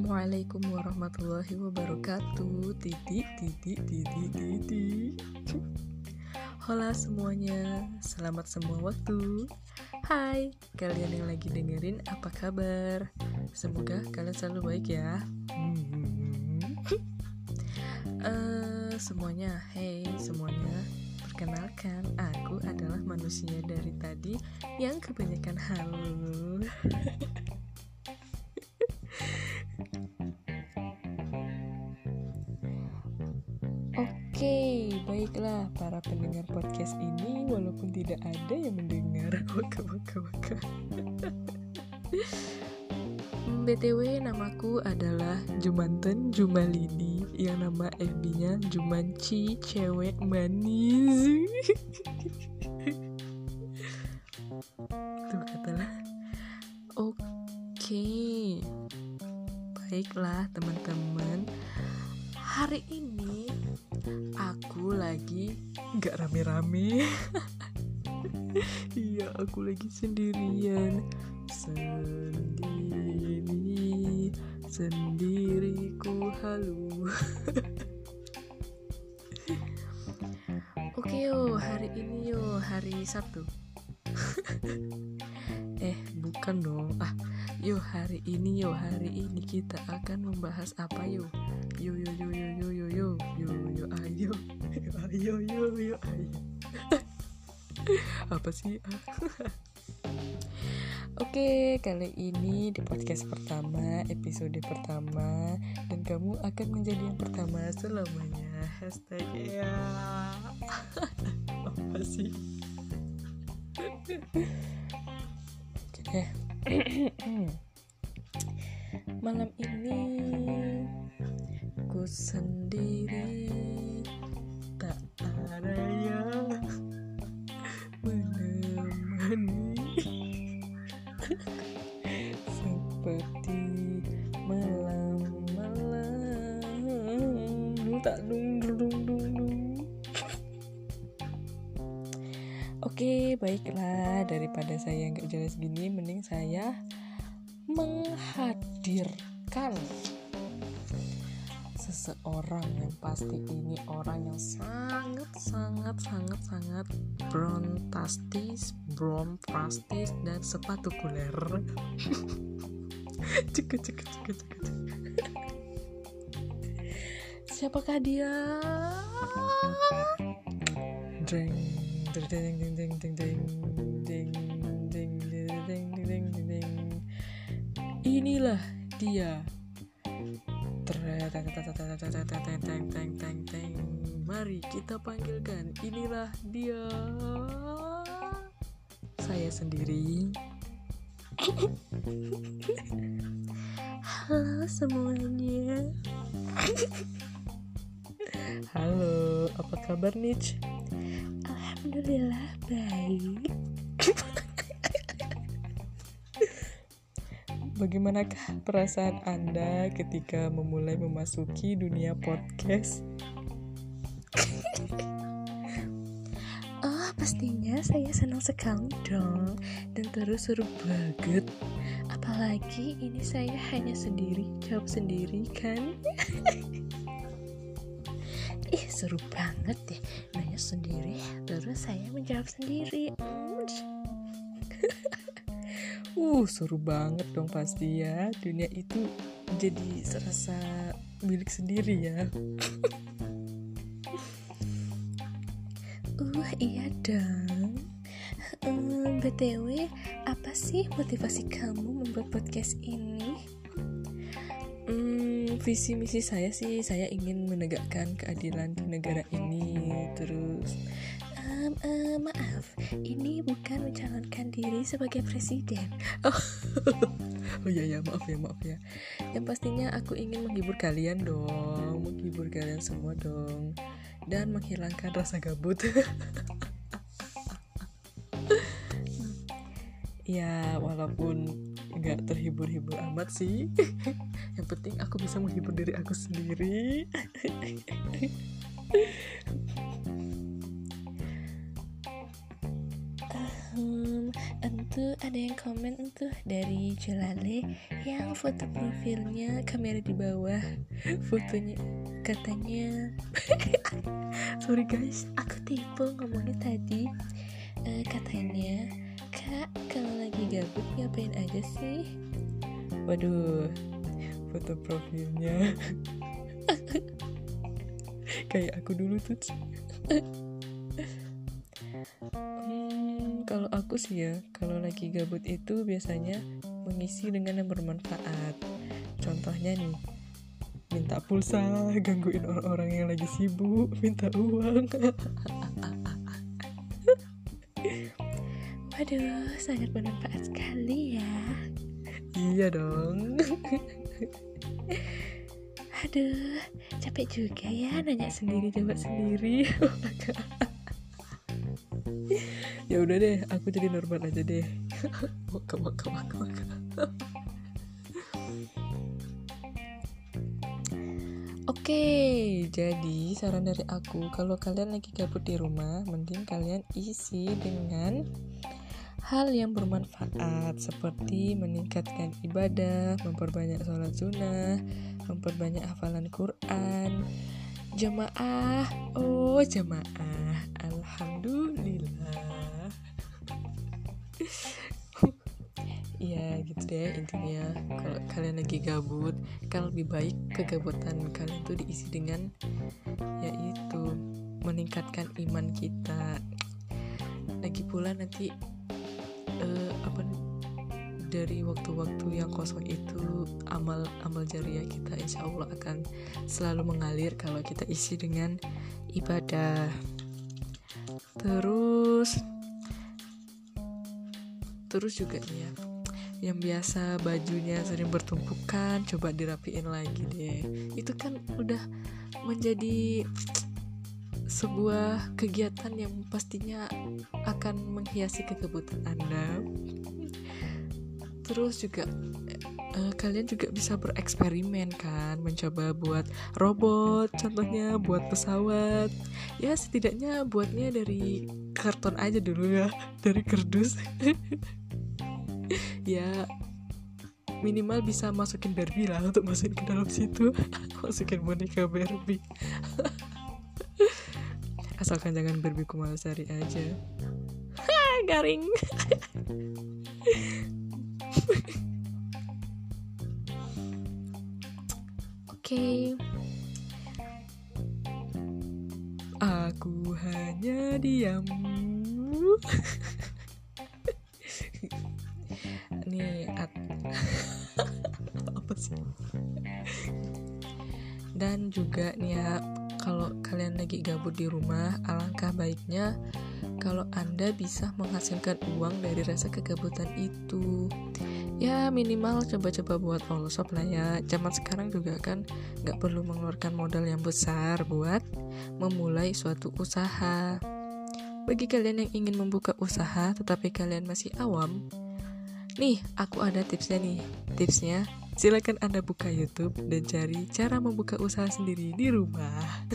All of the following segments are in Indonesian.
Assalamualaikum warahmatullahi wabarakatuh. Titik, titik, titik, titik Hola semuanya, selamat semua waktu. Hai, kalian yang lagi dengerin apa kabar? Semoga kalian selalu baik ya. Uh, Semuanya, hey semuanya Perkenalkan, aku adalah manusia dari tadi yang kebanyakan halu Oke, baiklah para pendengar podcast ini walaupun tidak ada yang mendengar waka waka waka. BTW namaku adalah Jumanten Jumalini yang nama FB-nya Jumanci Cewek Manis. Tuh katalah. Oke. Baiklah teman-teman. Hari ini nggak rame-rame. Iya aku lagi sendirian. Sendiri sendiriku halu oke yo hari ini yo hari sabtu. Eh bukan dong. Ah yo hari ini yo hari ini kita akan membahas apa yo? Yo yo yo yo yo yo apa sih Oke, kali ini di podcast pertama, episode pertama, dan kamu akan menjadi yang pertama selamanya. Hashtag ya. Apa sih? Oke. Malam ini ku sendiri tak ada seperti malam-malam. Tak dung dung dung dung Oke, baiklah. Daripada saya nggak jelas gini, mending saya menghadirkan seseorang yang pasti. Ini orang yang sangat sangat sangat sangat brontastis, bromprastis dan sepatukuler. cek cek cek cek cek. Siapakah dia? Ding ding ding ding ding ding ding ding ding ding ding ding ding Inilah dia Mari kita panggilkan Inilah dia Saya sendiri semuanya Halo, apa kabar Nich? Alhamdulillah baik Bagaimanakah perasaan Anda ketika memulai memasuki dunia podcast? Pastinya saya senang sekali dong dan terus seru banget. Apalagi ini saya hanya sendiri, jawab sendiri kan? Ih, seru banget deh nanya sendiri, terus saya menjawab sendiri. Uh, seru banget dong pasti ya. Dunia itu jadi serasa milik sendiri ya. iya dong. Um, BTW, apa sih motivasi kamu membuat podcast ini? Hmm, visi misi saya sih, saya ingin menegakkan keadilan di negara ini. Terus Um, uh, maaf, ini bukan mencalonkan diri sebagai presiden. Oh, oh ya ya maaf ya maaf ya. Yang pastinya aku ingin menghibur kalian dong, menghibur kalian semua dong, dan menghilangkan rasa gabut. ya walaupun nggak terhibur-hibur amat sih, yang penting aku bisa menghibur diri aku sendiri. Tuh ada yang komen tuh dari Jelale yang foto profilnya kamera di bawah. Fotonya katanya. Sorry guys. Aku tipe ngomongnya tadi uh, katanya kak kalau lagi gabut ngapain aja sih? Waduh foto profilnya. Kayak aku dulu tuh kalau aku sih ya kalau lagi gabut itu biasanya mengisi dengan yang bermanfaat. Contohnya nih minta pulsa gangguin orang-orang yang lagi sibuk minta uang. Waduh sangat bermanfaat sekali ya. Iya dong. Aduh capek juga ya nanya sendiri jawab sendiri ya udah deh aku jadi normal aja deh. Maka maka maka maka Oke, jadi saran dari aku kalau kalian lagi gabut di rumah, mending kalian isi dengan hal yang bermanfaat seperti meningkatkan ibadah, memperbanyak sholat sunnah, memperbanyak hafalan Quran, jamaah, oh jamaah, alhamdulillah. Iya gitu deh intinya. Kalau kalian lagi gabut kan lebih baik kegabutan kalian tuh diisi dengan yaitu meningkatkan iman kita. Lagi pula nanti uh, apa dari waktu-waktu yang kosong itu amal amal jariah kita insya Allah akan selalu mengalir kalau kita isi dengan ibadah. Terus terus juga ya. Yang biasa bajunya sering bertumpukan coba dirapiin lagi deh. Itu kan udah menjadi sebuah kegiatan yang pastinya akan menghiasi kekebutan Anda. Terus juga uh, kalian juga bisa bereksperimen kan mencoba buat robot contohnya buat pesawat. Ya setidaknya buatnya dari karton aja dulu ya dari kardus ya minimal bisa masukin Barbie lah untuk masukin ke dalam situ masukin boneka Barbie asalkan jangan Barbie Kumalasari aja garing Oke. Aku hanya diam. Nih, at apa sih? Dan juga nih ya, kalau kalian lagi gabut di rumah, alangkah baiknya kalau Anda bisa menghasilkan uang dari rasa kegabutan itu. Ya minimal coba-coba buat follow shop lah ya. Zaman sekarang juga kan nggak perlu mengeluarkan modal yang besar buat memulai suatu usaha. Bagi kalian yang ingin membuka usaha tetapi kalian masih awam, nih aku ada tipsnya nih. Tipsnya silakan Anda buka YouTube dan cari cara membuka usaha sendiri di rumah.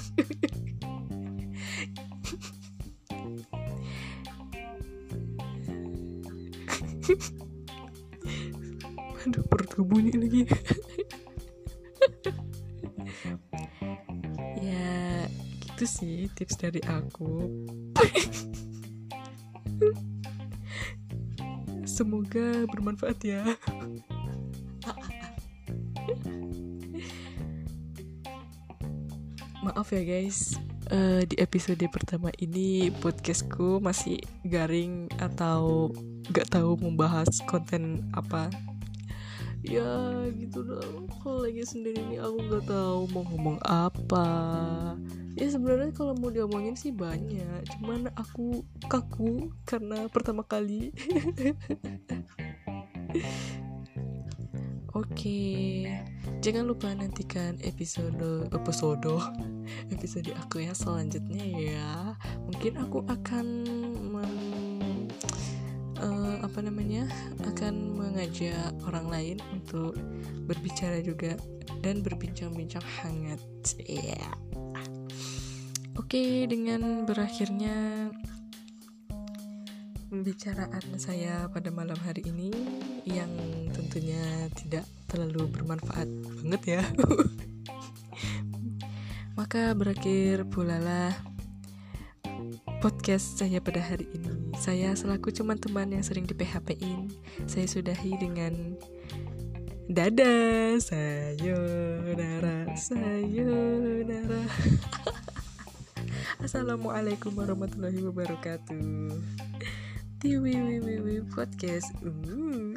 aduh perut gue bunyi lagi ya gitu sih tips dari aku semoga bermanfaat ya. Maaf ya guys. Uh, di episode pertama ini podcastku masih garing atau gak tahu membahas konten apa. Ya gitu dong. Kalau lagi sendiri nih aku nggak tahu mau ngomong apa ya sebenarnya kalau mau diomongin sih banyak cuman aku kaku karena pertama kali Oke, jangan lupa nantikan episode episode episode aku ya selanjutnya ya. Mungkin aku akan uh, apa namanya akan mengajak orang lain untuk berbicara juga dan berbincang-bincang hangat. Yeah. Oke, dengan berakhirnya pembicaraan saya pada malam hari ini yang tentunya tidak terlalu bermanfaat banget ya. Maka berakhir pula podcast saya pada hari ini. Saya selaku cuman teman yang sering di PHP-in, saya sudahi dengan dadah sayonara sayonara. Assalamualaikum warahmatullahi wabarakatuh. Tiwi Podcast. Uh.